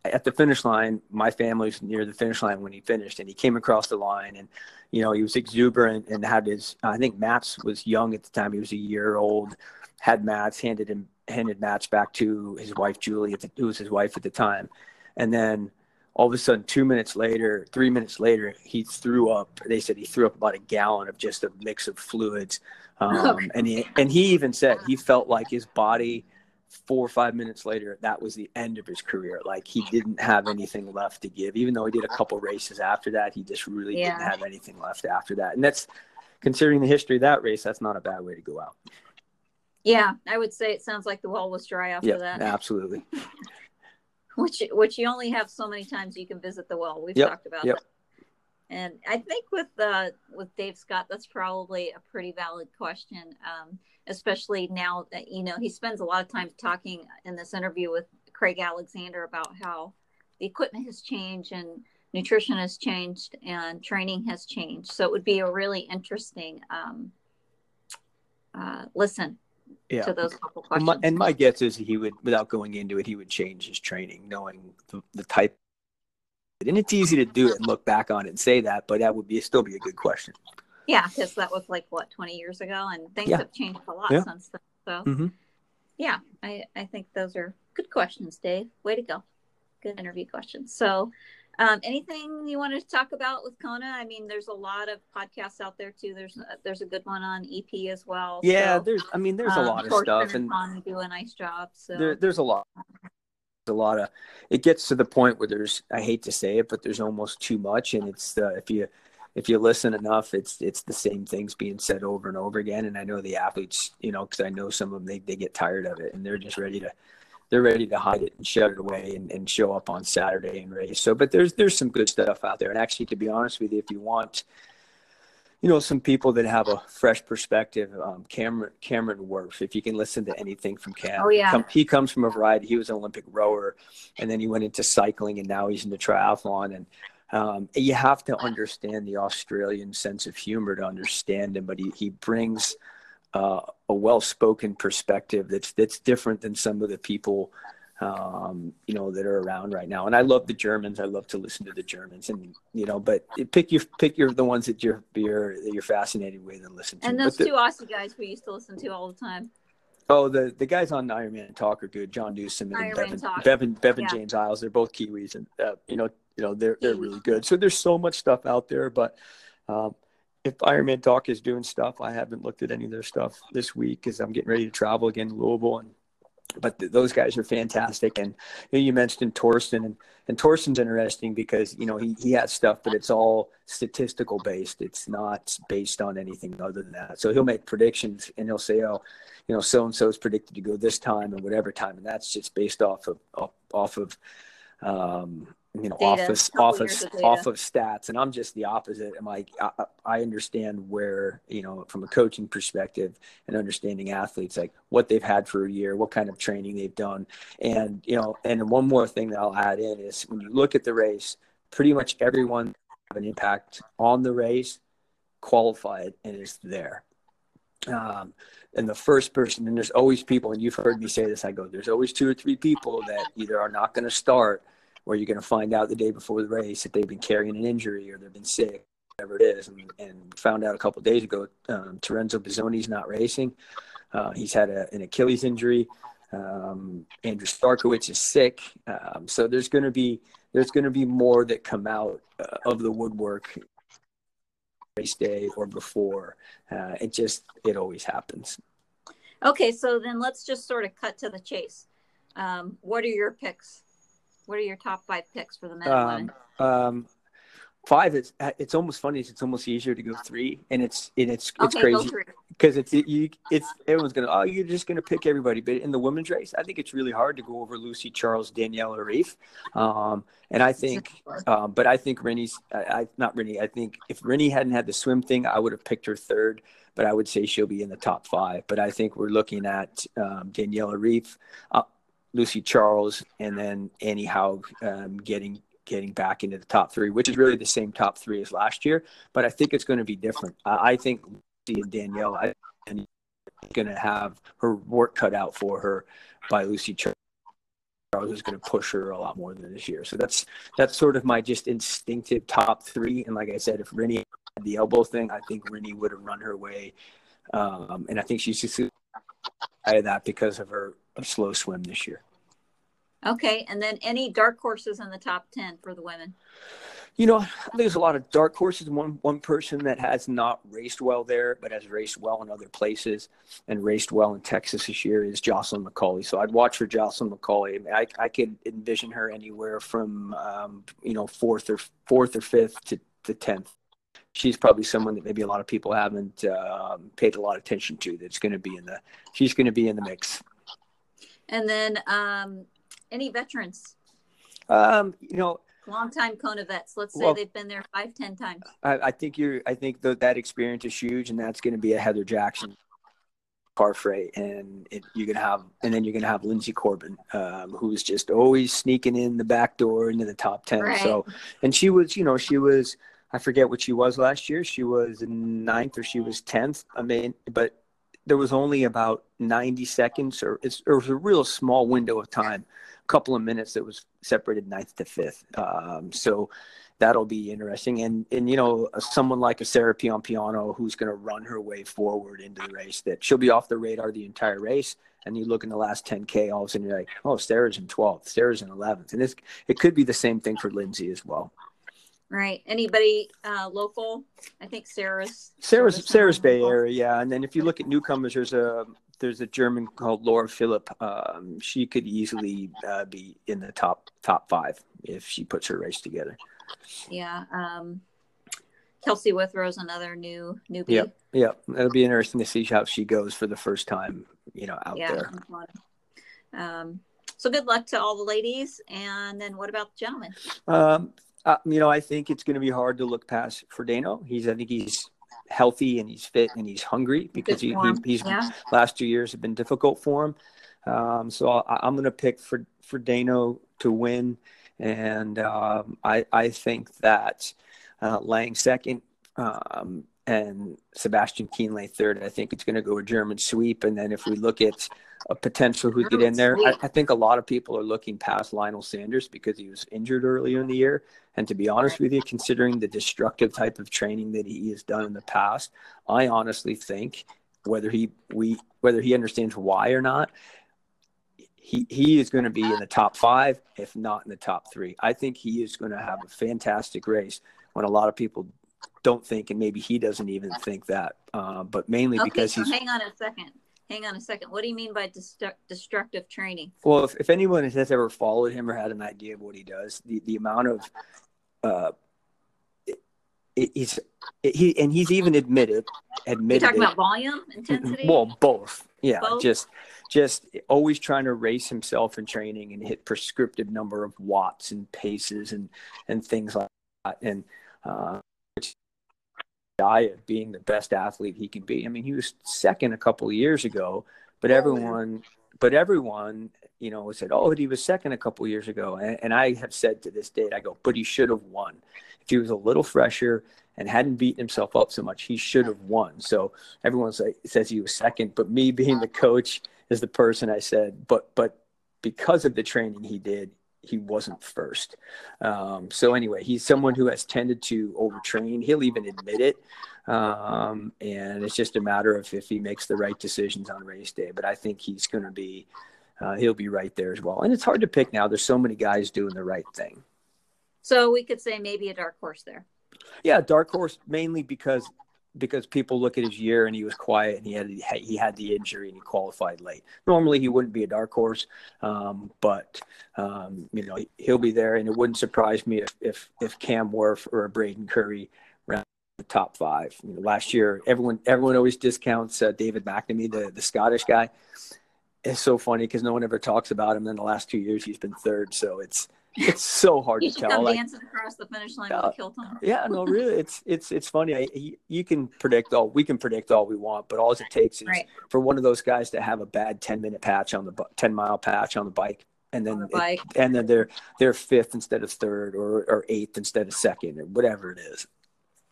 at the finish line. My family was near the finish line when he finished, and he came across the line and. You know, he was exuberant and had his. I think Mats was young at the time. He was a year old. Had Mats handed him handed Mats back to his wife Julie, who was his wife at the time, and then all of a sudden, two minutes later, three minutes later, he threw up. They said he threw up about a gallon of just a mix of fluids, um, and he and he even said he felt like his body. Four or five minutes later, that was the end of his career. Like he didn't have anything left to give. Even though he did a couple races after that, he just really yeah. didn't have anything left after that. And that's considering the history of that race, that's not a bad way to go out. Yeah, I would say it sounds like the well was dry after yep, that. Absolutely. [laughs] which which you only have so many times you can visit the well. We've yep, talked about yep. that. And I think with uh, with Dave Scott, that's probably a pretty valid question, um, especially now that you know he spends a lot of time talking in this interview with Craig Alexander about how the equipment has changed and nutrition has changed and training has changed. So it would be a really interesting um, uh, listen yeah. to those couple questions. And my, and my, guess is he would, without going into it, he would change his training, knowing the, the type. And it's easy to do it and look back on it and say that, but that would be still be a good question. Yeah, because that was like what twenty years ago, and things yeah. have changed a lot yeah. since then. So, mm-hmm. yeah, I I think those are good questions, Dave. Way to go, good interview questions. So, um, anything you wanted to talk about with Kona? I mean, there's a lot of podcasts out there too. There's a, there's a good one on EP as well. Yeah, so, there's. I mean, there's um, a lot of stuff, and Kona do a nice job. So there, there's a lot. There's a lot of. It gets to the point where there's. I hate to say it, but there's almost too much, and it's uh, if you if you listen enough, it's it's the same things being said over and over again. And I know the athletes, you know, because I know some of them, they they get tired of it, and they're just ready to they're ready to hide it and shut it away and, and show up on Saturday and race. So, but there's there's some good stuff out there. And actually, to be honest with you, if you want, you know, some people that have a fresh perspective, um, Cameron Cameron Wurf. If you can listen to anything from Cam, oh yeah, he comes from a variety. He was an Olympic rower, and then he went into cycling, and now he's into triathlon and. Um, you have to understand the Australian sense of humor to understand him, but he, he brings uh, a well-spoken perspective that's that's different than some of the people um, you know that are around right now. And I love the Germans. I love to listen to the Germans, and you know, but pick your pick your the ones that you're you're that you're fascinated with and listen to. And those two Aussie guys we used to listen to all the time. Oh, the the guys on Ironman Talk are good. John Newsom and Bevan, Bevan, Bevan yeah. James Eyles. They're both Kiwis, and uh, you know, you know, they're they're really good. So there's so much stuff out there, but um, if Ironman Talk is doing stuff, I haven't looked at any of their stuff this week because I'm getting ready to travel again to Louisville. And but th- those guys are fantastic. And you, know, you mentioned Thorsten, and and Thorsten's interesting because you know he he has stuff, but it's all statistical based. It's not based on anything other than that. So he'll make predictions and he'll say, oh, you know, so and so is predicted to go this time and whatever time, and that's just based off of off of um, you know data, office office of off of stats and i'm just the opposite. I'm like I, I, understand where you know from a coaching perspective and understanding athletes like what they've had for a year what kind of training they've done. And you know and one more thing that i'll add in is when you look at the race pretty much everyone have an impact on the race qualified and is there. Um, and the first person and there's always people and you've heard me say this i go there's always two or three people that either are not going to start or you're going to find out the day before the race that they've been carrying an injury or they've been sick, whatever it is. And, and found out a couple days ago, um, Terenzo Bozzone's not racing. Uh, he's had a, an Achilles injury. Um, Andrew Starykowicz is sick, um, so there's going to be there's going to be more that come out uh, of the woodwork race day or before. Uh, it just it always happens. Okay, so then let's just sort of cut to the chase. Um, what are your picks? What are your top five picks for the men women? Um, five is it's almost funny it's almost easier to go three and it's and it's it's Okay, crazy. because it's it, you it's everyone's gonna oh you're just gonna pick everybody but in the women's race i think it's really hard to go over lucy charles Daniela Ryf, um and i think um but i think Rinny's I, I not Rinny i think if Rinny hadn't had the swim thing i would have picked her third but i would say she'll be in the top five. But i think we're looking at um, Daniela Ryf, uh, lucy charles and then Anne Haug um, getting getting back into the top three, which is really the same top three as last year. But I think it's going to be different. I, I think Lucy and Danielle I, and going to have her work cut out for her by Lucy Charles Is going to push her a lot more than this year. So that's that's sort of my just instinctive top three. And like I said, if Rinny had the elbow thing, I think Rinny would have run her way. Um, and I think she's just that because of her slow swim this year. Okay, and then any dark horses in the top ten for the women? You know, there's a lot of dark horses. One one person that has not raced well there, but has raced well in other places and raced well in Texas this year is Jocelyn McCauley. So I'd watch for Jocelyn McCauley. I, I could envision her anywhere from um, you know fourth or fourth or fifth to the tenth. She's probably someone that maybe a lot of people haven't um, paid a lot of attention to. That's going to be in the. She's going to be in the mix. And then um, any veterans? Um, you know, longtime Kona vets. Let's say Well- they've been there five, ten times. I, I think you're. I think that that experience is huge, and that's going to be a Heather Jackson Carfrae, and it, you're gonna have, and then you're gonna have Linsey Corbin, um, who's just always sneaking in the back door into the top ten. Right. So, and she was, you know, she was. I forget what she was last year. She was ninth or she was tenth. I mean, but there was only about 90 seconds, or it was a real small window of time, a couple of minutes that was separated ninth to fifth. Um, so that'll be interesting. And and you know, someone like a Sarah Piampiano who's going to run her way forward into the race, that she'll be off the radar the entire race. And you look in the last 10k, all of a sudden you're like, oh, Sarah's in 12th, Sarah's in 11th, and this it could be the same thing for Linsey as well. Right. Anybody uh, local? I think Sarah's. Sarah's Sarah's Sarah's Bay local. Area, yeah. And then if you look at newcomers, there's a there's a German called Laura Philipp. Um, she could easily uh, be in the top top five if she puts her race together. Yeah. Um, Kelsey Withrow's another new newbie. Yep. Yeah, it'll be interesting to see how she goes for the first time, you know, out Yeah. there. Um, so good luck to all the ladies. And then what about the gentlemen? Um, uh, you know, I think it's going to be hard to look past Frodeno. He's, I think he's healthy and he's fit and he's hungry because he, he he's Yeah. last two years have been difficult for him. Um, so I, I'm going to pick for for Dano to win, and um, I I think that uh, Lange second um, and Sebastian Kienle third. I think it's going to go a German sweep, and then if we look at a potential who get in there, I, I think a lot of people are looking past Lionel Sanders because he was injured earlier in the year. And to be honest with you, considering the destructive type of training that he has done in the past, I honestly think whether he we whether he understands why or not, he he is going to be in the top five, if not in the top three. I think he is going to have a fantastic race when a lot of people don't think, and maybe he doesn't even think that. Uh, but mainly Okay, because so he's hang on a second. Hang on a second. What do you mean by destru- destructive training? Well, if, if anyone has ever followed him or had an idea of what he does, the, the amount of uh, it, it, he's it, he and he's even admitted admitted You're talking about volume, intensity? well both yeah Both? just just always trying to race himself in training and hit prescriptive number of watts and paces and and things like that and uh diet being the best athlete he can be. I mean he was second a couple of years ago but oh, everyone but everyone you know said oh he was second a couple of years ago. And, and i have said to this date i go but he should have won. If he was a little fresher and hadn't beaten himself up so much he should have won. So everyone say, says he was second but me being the coach is the person i said but but because of the training he did he wasn't first um, so anyway he's someone who has tended to overtrain he'll even admit it um, and it's just a matter of if he makes the right decisions on race day but i think he's going to be uh, he'll be right there as well. And it's hard to pick now. There's so many guys doing the right thing. So we could say maybe a dark horse there. Yeah, dark horse mainly because because people look at his year and he was quiet and he had he had the injury and he qualified late. Normally he wouldn't be a dark horse, um, but um, you know he'll be there and it wouldn't surprise me if if, if Cam Wurf or a Braden Currie round the top five. You know, last year everyone everyone always discounts uh, David McNamee, the the Scottish guy. It's so funny because no one ever talks about him. In the last two years, he's been third, so it's it's so hard You to tell. come Like, dancing across the finish line Uh, with a kilt on. yeah, no, really, it's it's it's funny. I, you, you can predict all we can predict all we want, but all it takes is Right. for one of those guys to have a bad ten minute patch on the ten mile patch on the bike, and then the it- and then they're they're fifth instead of third, or or eighth instead of second, or whatever it is.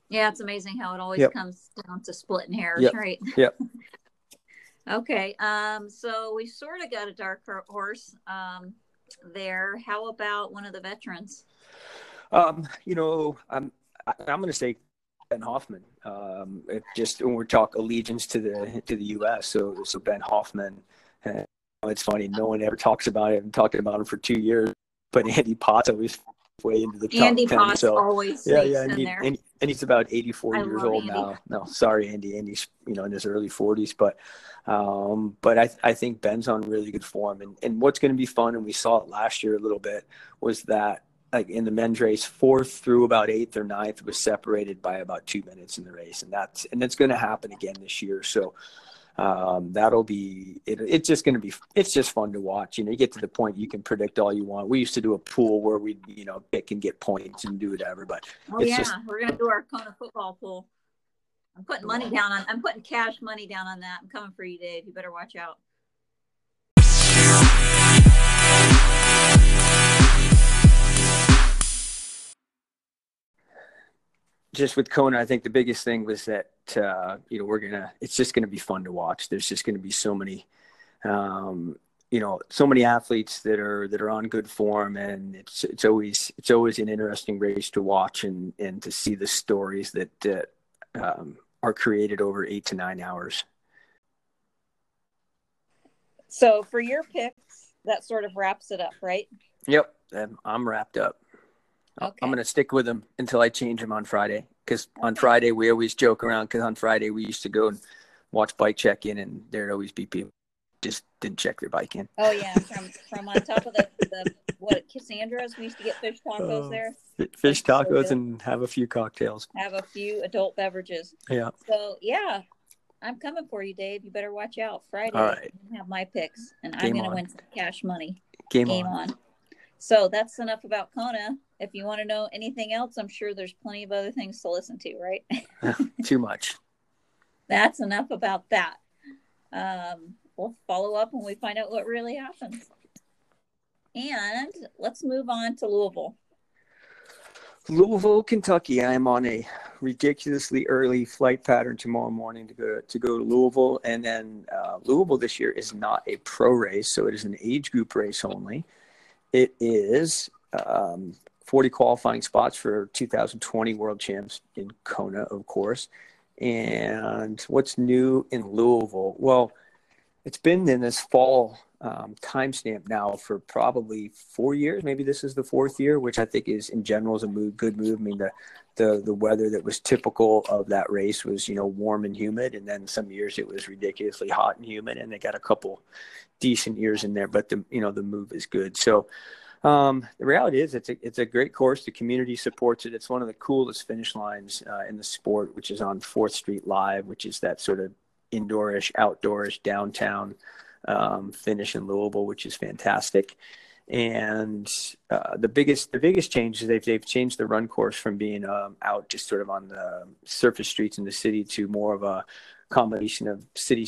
Yeah, it's amazing how it always Yep. comes down to splitting hairs, Yep. right? Yep. [laughs] okay. Um, so we sort of got a dark horse um there. How about one of the veterans? Um, you know, I'm I'm going to say Ben Hoffman. Um, it just when we talk allegiance to the to the U.S., so so Ben Hoffman. Uh, it's funny, no one ever talks about it. I've been talking about him for two years, but Andy Potts always way into the top Andy 10, Potts so always yeah, yeah, and, and, and he's about 84 I years old Andy. now. No, sorry, Andy. Andy's you know in his early 40s, but um, but I I think Ben's on really good form, and and what's going to be fun, and we saw it last year a little bit, was that like in the men's race, fourth through about eighth or ninth was separated by about two minutes in the race, and that's and that's going to happen again this year. So um, that'll be it, it's just going to be it's just fun to watch. You know, you get to the point you can predict all you want. We used to do a pool where we you know pick and get points and do whatever, but Oh yeah, just- we're gonna do our Kona football pool. I'm putting money down on. I'm putting cash money down on that. I'm coming for you, Dave. You better watch out. just with Kona, I think the biggest thing was that uh, you know we're gonna. It's just gonna be fun to watch. There's just gonna be so many, um, you know, so many athletes that are that are on good form, and it's it's always it's always an interesting race to watch and and to see the stories that um, are created over eight to nine hours. So for your picks, that sort of wraps it up, right? Yep, I'm, I'm wrapped up. Okay. I'm gonna stick with them until I change them on Friday. Because on Friday we always joke around. Because on Friday we used to go and watch bike check in, and there'd always be people just didn't check their bike in. Oh yeah, from from on top of the, the what Cassandra's, we used to get fish tacos Oh. there. Fish tacos good. and have a few cocktails. Have a few adult beverages. Yeah. So yeah, I'm coming for you, Dave. You better watch out. Friday, All right. I'm gonna have my picks, and I'm gonna win some cash money. Game, Game on. on. So that's enough about Kona. If you want to know anything else, I'm sure there's plenty of other things to listen to, right? [laughs] Too much. that's enough about that. Um, we'll follow up when we find out what really happens. And let's move on to Louisville. Louisville, Kentucky. I am on a ridiculously early flight pattern tomorrow morning to go to go to Louisville, and then uh, Louisville this year is not a pro race, so it is an age group race only. It is um, 40 qualifying spots for 2020 World Champs in Kona, of course. And what's new in Louisville? Well, it's been in this fall um, timestamp now for probably four years. Maybe this is the fourth year, which I think is in general is a move, good move. I mean, the, the the weather that was typical of that race was you know warm and humid, and then some years it was ridiculously hot and humid, and they got a couple decent years in there. But the you know the move is good. So um, the reality is it's a it's a great course. The community supports it. It's one of the coolest finish lines uh, in the sport, which is on Fourth Street Live, which is that sort of indoorish, outdoorish, downtown um, finish in Louisville, which is fantastic. And uh, the biggest the biggest change is they've they've changed the run course from being um, out just sort of on the surface streets in the city to more of a combination of city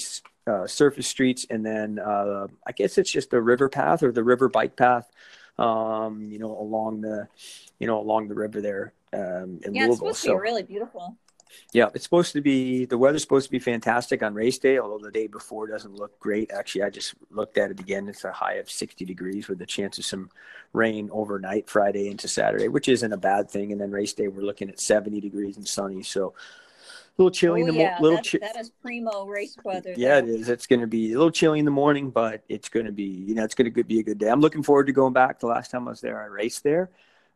uh, surface streets and then uh, I guess it's just the river path or the river bike path, um, you know, along the you know along the river there um, in Yeah, it's Louisville. supposed to be really beautiful. Yeah, it's supposed to be the weather's supposed to be fantastic on race day, although the day before doesn't look great. Actually, I just looked at it again. It's a high of 60 degrees with a chance of some rain overnight Friday into Saturday, which isn't a bad thing. And then race day, we're looking at 70 degrees and sunny. So, little chilly oh, in the yeah, mo- little chi- that is primo race weather. yeah, there. it is. It's going to be a little chilly in the morning, but it's going to be, you know, it's going to be a good day. I'm looking forward to going back. The last time I was there, I raced there.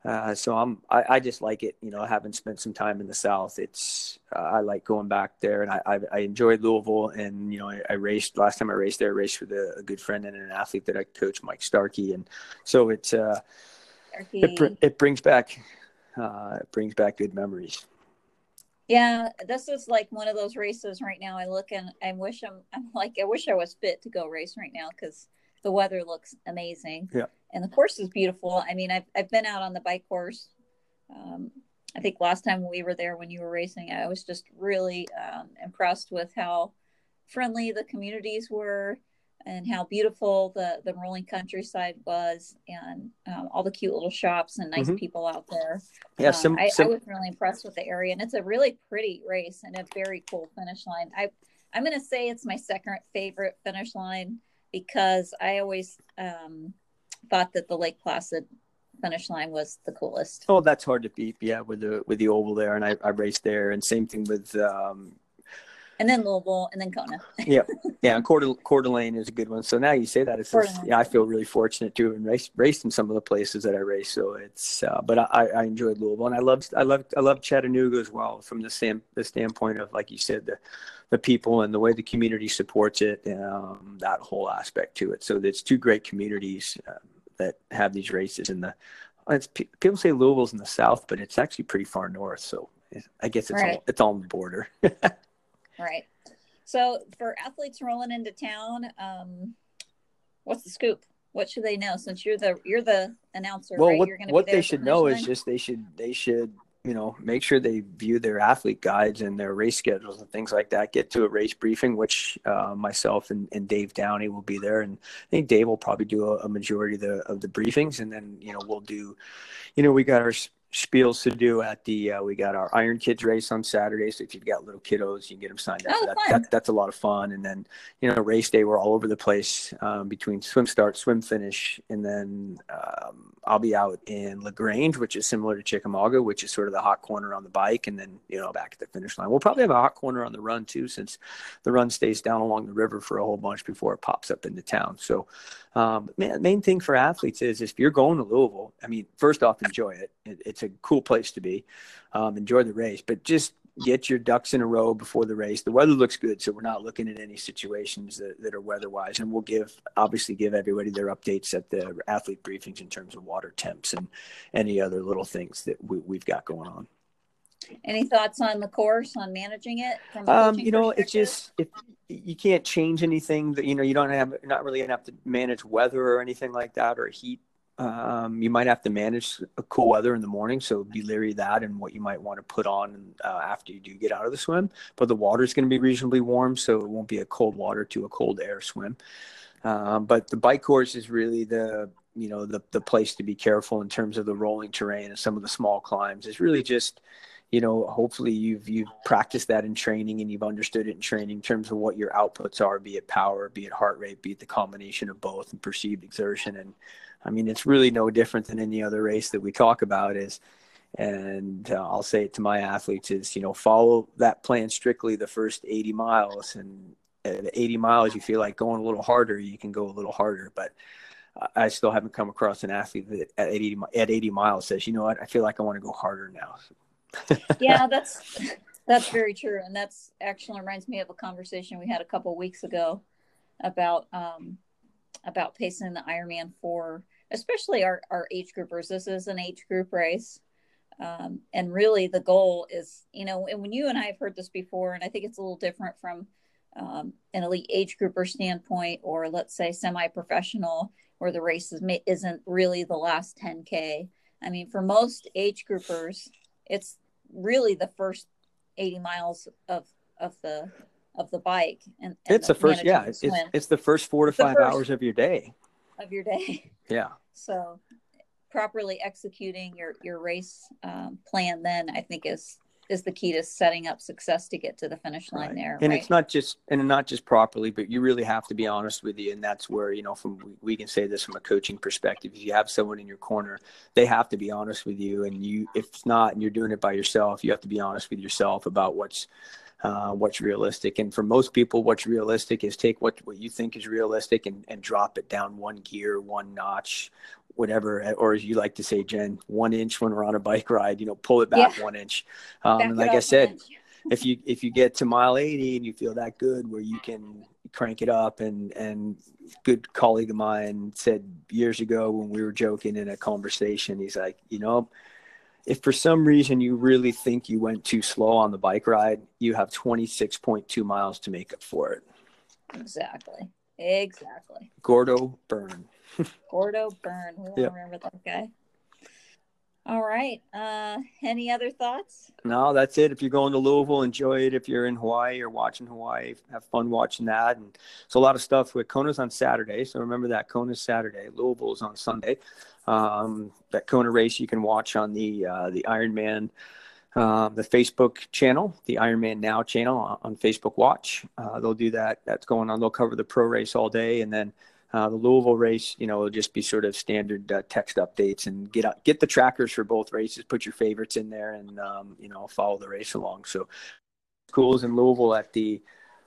Uh, so I'm, I, I, just like it, you know, having spent some time in the South, it's, uh, I like going back there and I, I, I enjoyed Louisville and, you know, I, I, raced last time I raced there, I raced with a, a, good friend and an athlete that I coach Mike Starkey. And so it's, uh, it, it brings back, uh, it brings back good memories. Yeah, this is like one of those races right now. I look and I wish I'm, I'm like, I wish I was fit to go race right now because the weather looks amazing. Yeah. And the course is beautiful. I mean, I've, I've been out on the bike course. Um, I think last time we were there when you were racing, I was just really um, impressed with how friendly the communities were and how beautiful the, the rolling countryside was and um, all the cute little shops and nice mm-hmm. people out there. Yeah, some, um, I, some... I, was really impressed with the area and it's a really pretty race and a very cool finish line. I, I'm going to say it's my second favorite finish line because I always um, thought that the Lake Placid finish line was the coolest. Oh, that's hard to beat. Yeah, with the with the oval there, and I, I raced there, and same thing with. And then Louisville, and then Kona. [laughs] yeah, yeah, and Coeur, Coeur d'Alene is a good one. So now you say that, it's just, yeah, I feel really fortunate to and race raced in some of the places that I raced. So it's, uh, but I, I enjoyed Louisville, and I love I love I love Chattanooga as well from the same the standpoint of like you said the the people and the way the community supports it, um, that whole aspect to it. So it's two great communities uh, that have these races in the. It's, people say Louisville's in the south, but it's actually pretty far north. So I guess it's right. all, it's on the border. [laughs] right. So for athletes rolling into town, um, what's the scoop? What should they know? Since you're the you're the announcer, well, right? what, what they should know is just they should they should you know, make sure they view their athlete guides and their race schedules and things like that. Get to a race briefing, which uh, myself and, and, Dave Downey will be there, and I think Dave will probably do a, a, majority of the of the briefings, and then you know we'll do, you know, we got our spiels to do at the uh, we got our iron kids race on saturday. So if you've got little kiddos you can get them signed up oh, that, that, that's a lot of fun. And then you know race day we're all over the place um, between swim start swim finish and then um, i'll be out in lagrange which is similar to chickamauga which is sort of the hot corner on the bike. And then you know back at the finish line. We'll probably have a hot corner on the run too since the run stays down along the river for a whole bunch before it pops up into town. So um, man, main thing for athletes is if you're going to Louisville, I mean, first off, enjoy it. it it's a cool place to be. Um, enjoy the race, but just get your ducks in a row before the race. The weather looks good, so we're not looking at any situations that, that are weather-wise, and we'll give obviously give everybody their updates at the athlete briefings in terms of water temps and any other little things that we, we've got going on. Any thoughts on the course on managing it? um, you know, it's just if you can't change anything that you know you don't have not really have to manage weather or anything like that or heat. Um, you might have to manage a cool weather in the morning, so be leery of that and what you might want to put on uh, after you do get out of the swim. But the water is going to be reasonably warm, so it won't be a cold water to a cold air swim. Um, but the bike course is really the you know the the place to be careful in terms of the rolling terrain and some of the small climbs. It's really just you know hopefully you've you've practiced that in training and you've understood it in training in terms of what your outputs are be it power be it heart rate be it the combination of both and perceived exertion and i mean it's really no different than any other race that we talk about is and uh, i'll say it to my athletes is you know follow that plan strictly the first 80 miles and at 80 miles you feel like going a little harder you can go a little harder but I still haven't come across an athlete that at 80 at 80 miles says, you know what, I feel like I want to go harder now. [laughs] Yeah, that's that's very true, and that's actually reminds me of a conversation we had a couple weeks ago about um, about pacing the Ironman for especially our our age groupers. This is an age group race. Um, and really the goal is you know and when you and i have heard this before and i think it's a little different from um, an elite age grouper standpoint or let's say semi-professional where the race is, isn't really the last 10k i mean for most age groupers it's really the first 80 miles of of the of the bike and, and it's the, the first yeah it's, it's the first four to five hours of your day of your day yeah so properly executing your your race um, plan then i think is is the key to setting up success to get to the finish line right. there. And right? it's not just and not just properly, but you really have to be honest with you. And that's where, you know, from we can say this from a coaching perspective. If you have someone in your corner, they have to be honest with you. And you if it's not and you're doing it by yourself, you have to be honest with yourself about what's uh, what's realistic. And for most people, what's realistic is take what, what you think is realistic and, and drop it down one gear, one notch, whatever, or as you like to say, Jen, one inch when we're on a bike ride, you know, pull it back yeah. one inch. Um, and like I said, [laughs] if you if you get to mile 80 and you feel that good where you can crank it up and and good colleague of mine said years ago when we were joking in a conversation he's like you know if for some reason you really think you went too slow on the bike ride you have 26.2 miles to make up for it. Exactly. Exactly. Gordo Byrn. [laughs] Gordo Byrn. We yep. remember that guy all right. Uh, any other thoughts? No, that's it. If you're going to Louisville, enjoy it. If you're in Hawaii or watching Hawaii, have fun watching that. And so a lot of stuff with Kona's on Saturday. So remember that Kona's Saturday. Louisville's on Sunday. Um, that Kona race you can watch on the uh, the Ironman, uh, the Facebook channel, the Ironman Now channel on, on Facebook Watch. Uh, they'll do that. That's going on. They'll cover the pro race all day, and then uh, the Louisville race, you know, will just be sort of standard uh, text updates and get get the trackers for both races. Put your favorites in there, and um, you know, follow the race along. So, schools in Louisville at the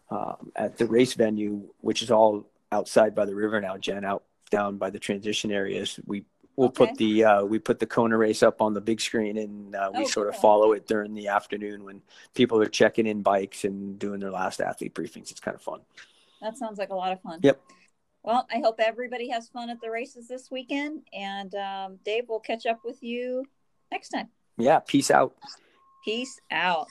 um, at the race venue, which is all outside by the river now, Jen, out down by the transition areas. We we'll okay. put the uh, we put the Kona race up on the big screen, and uh, we oh, sort of follow it during the afternoon when people are checking in bikes and doing their last athlete briefings. It's kind of fun. That sounds like a lot of fun. Yep. Well, I hope everybody has fun at the races this weekend. And um, Dave, we'll catch up with you next time. Yeah. Peace out. Peace out.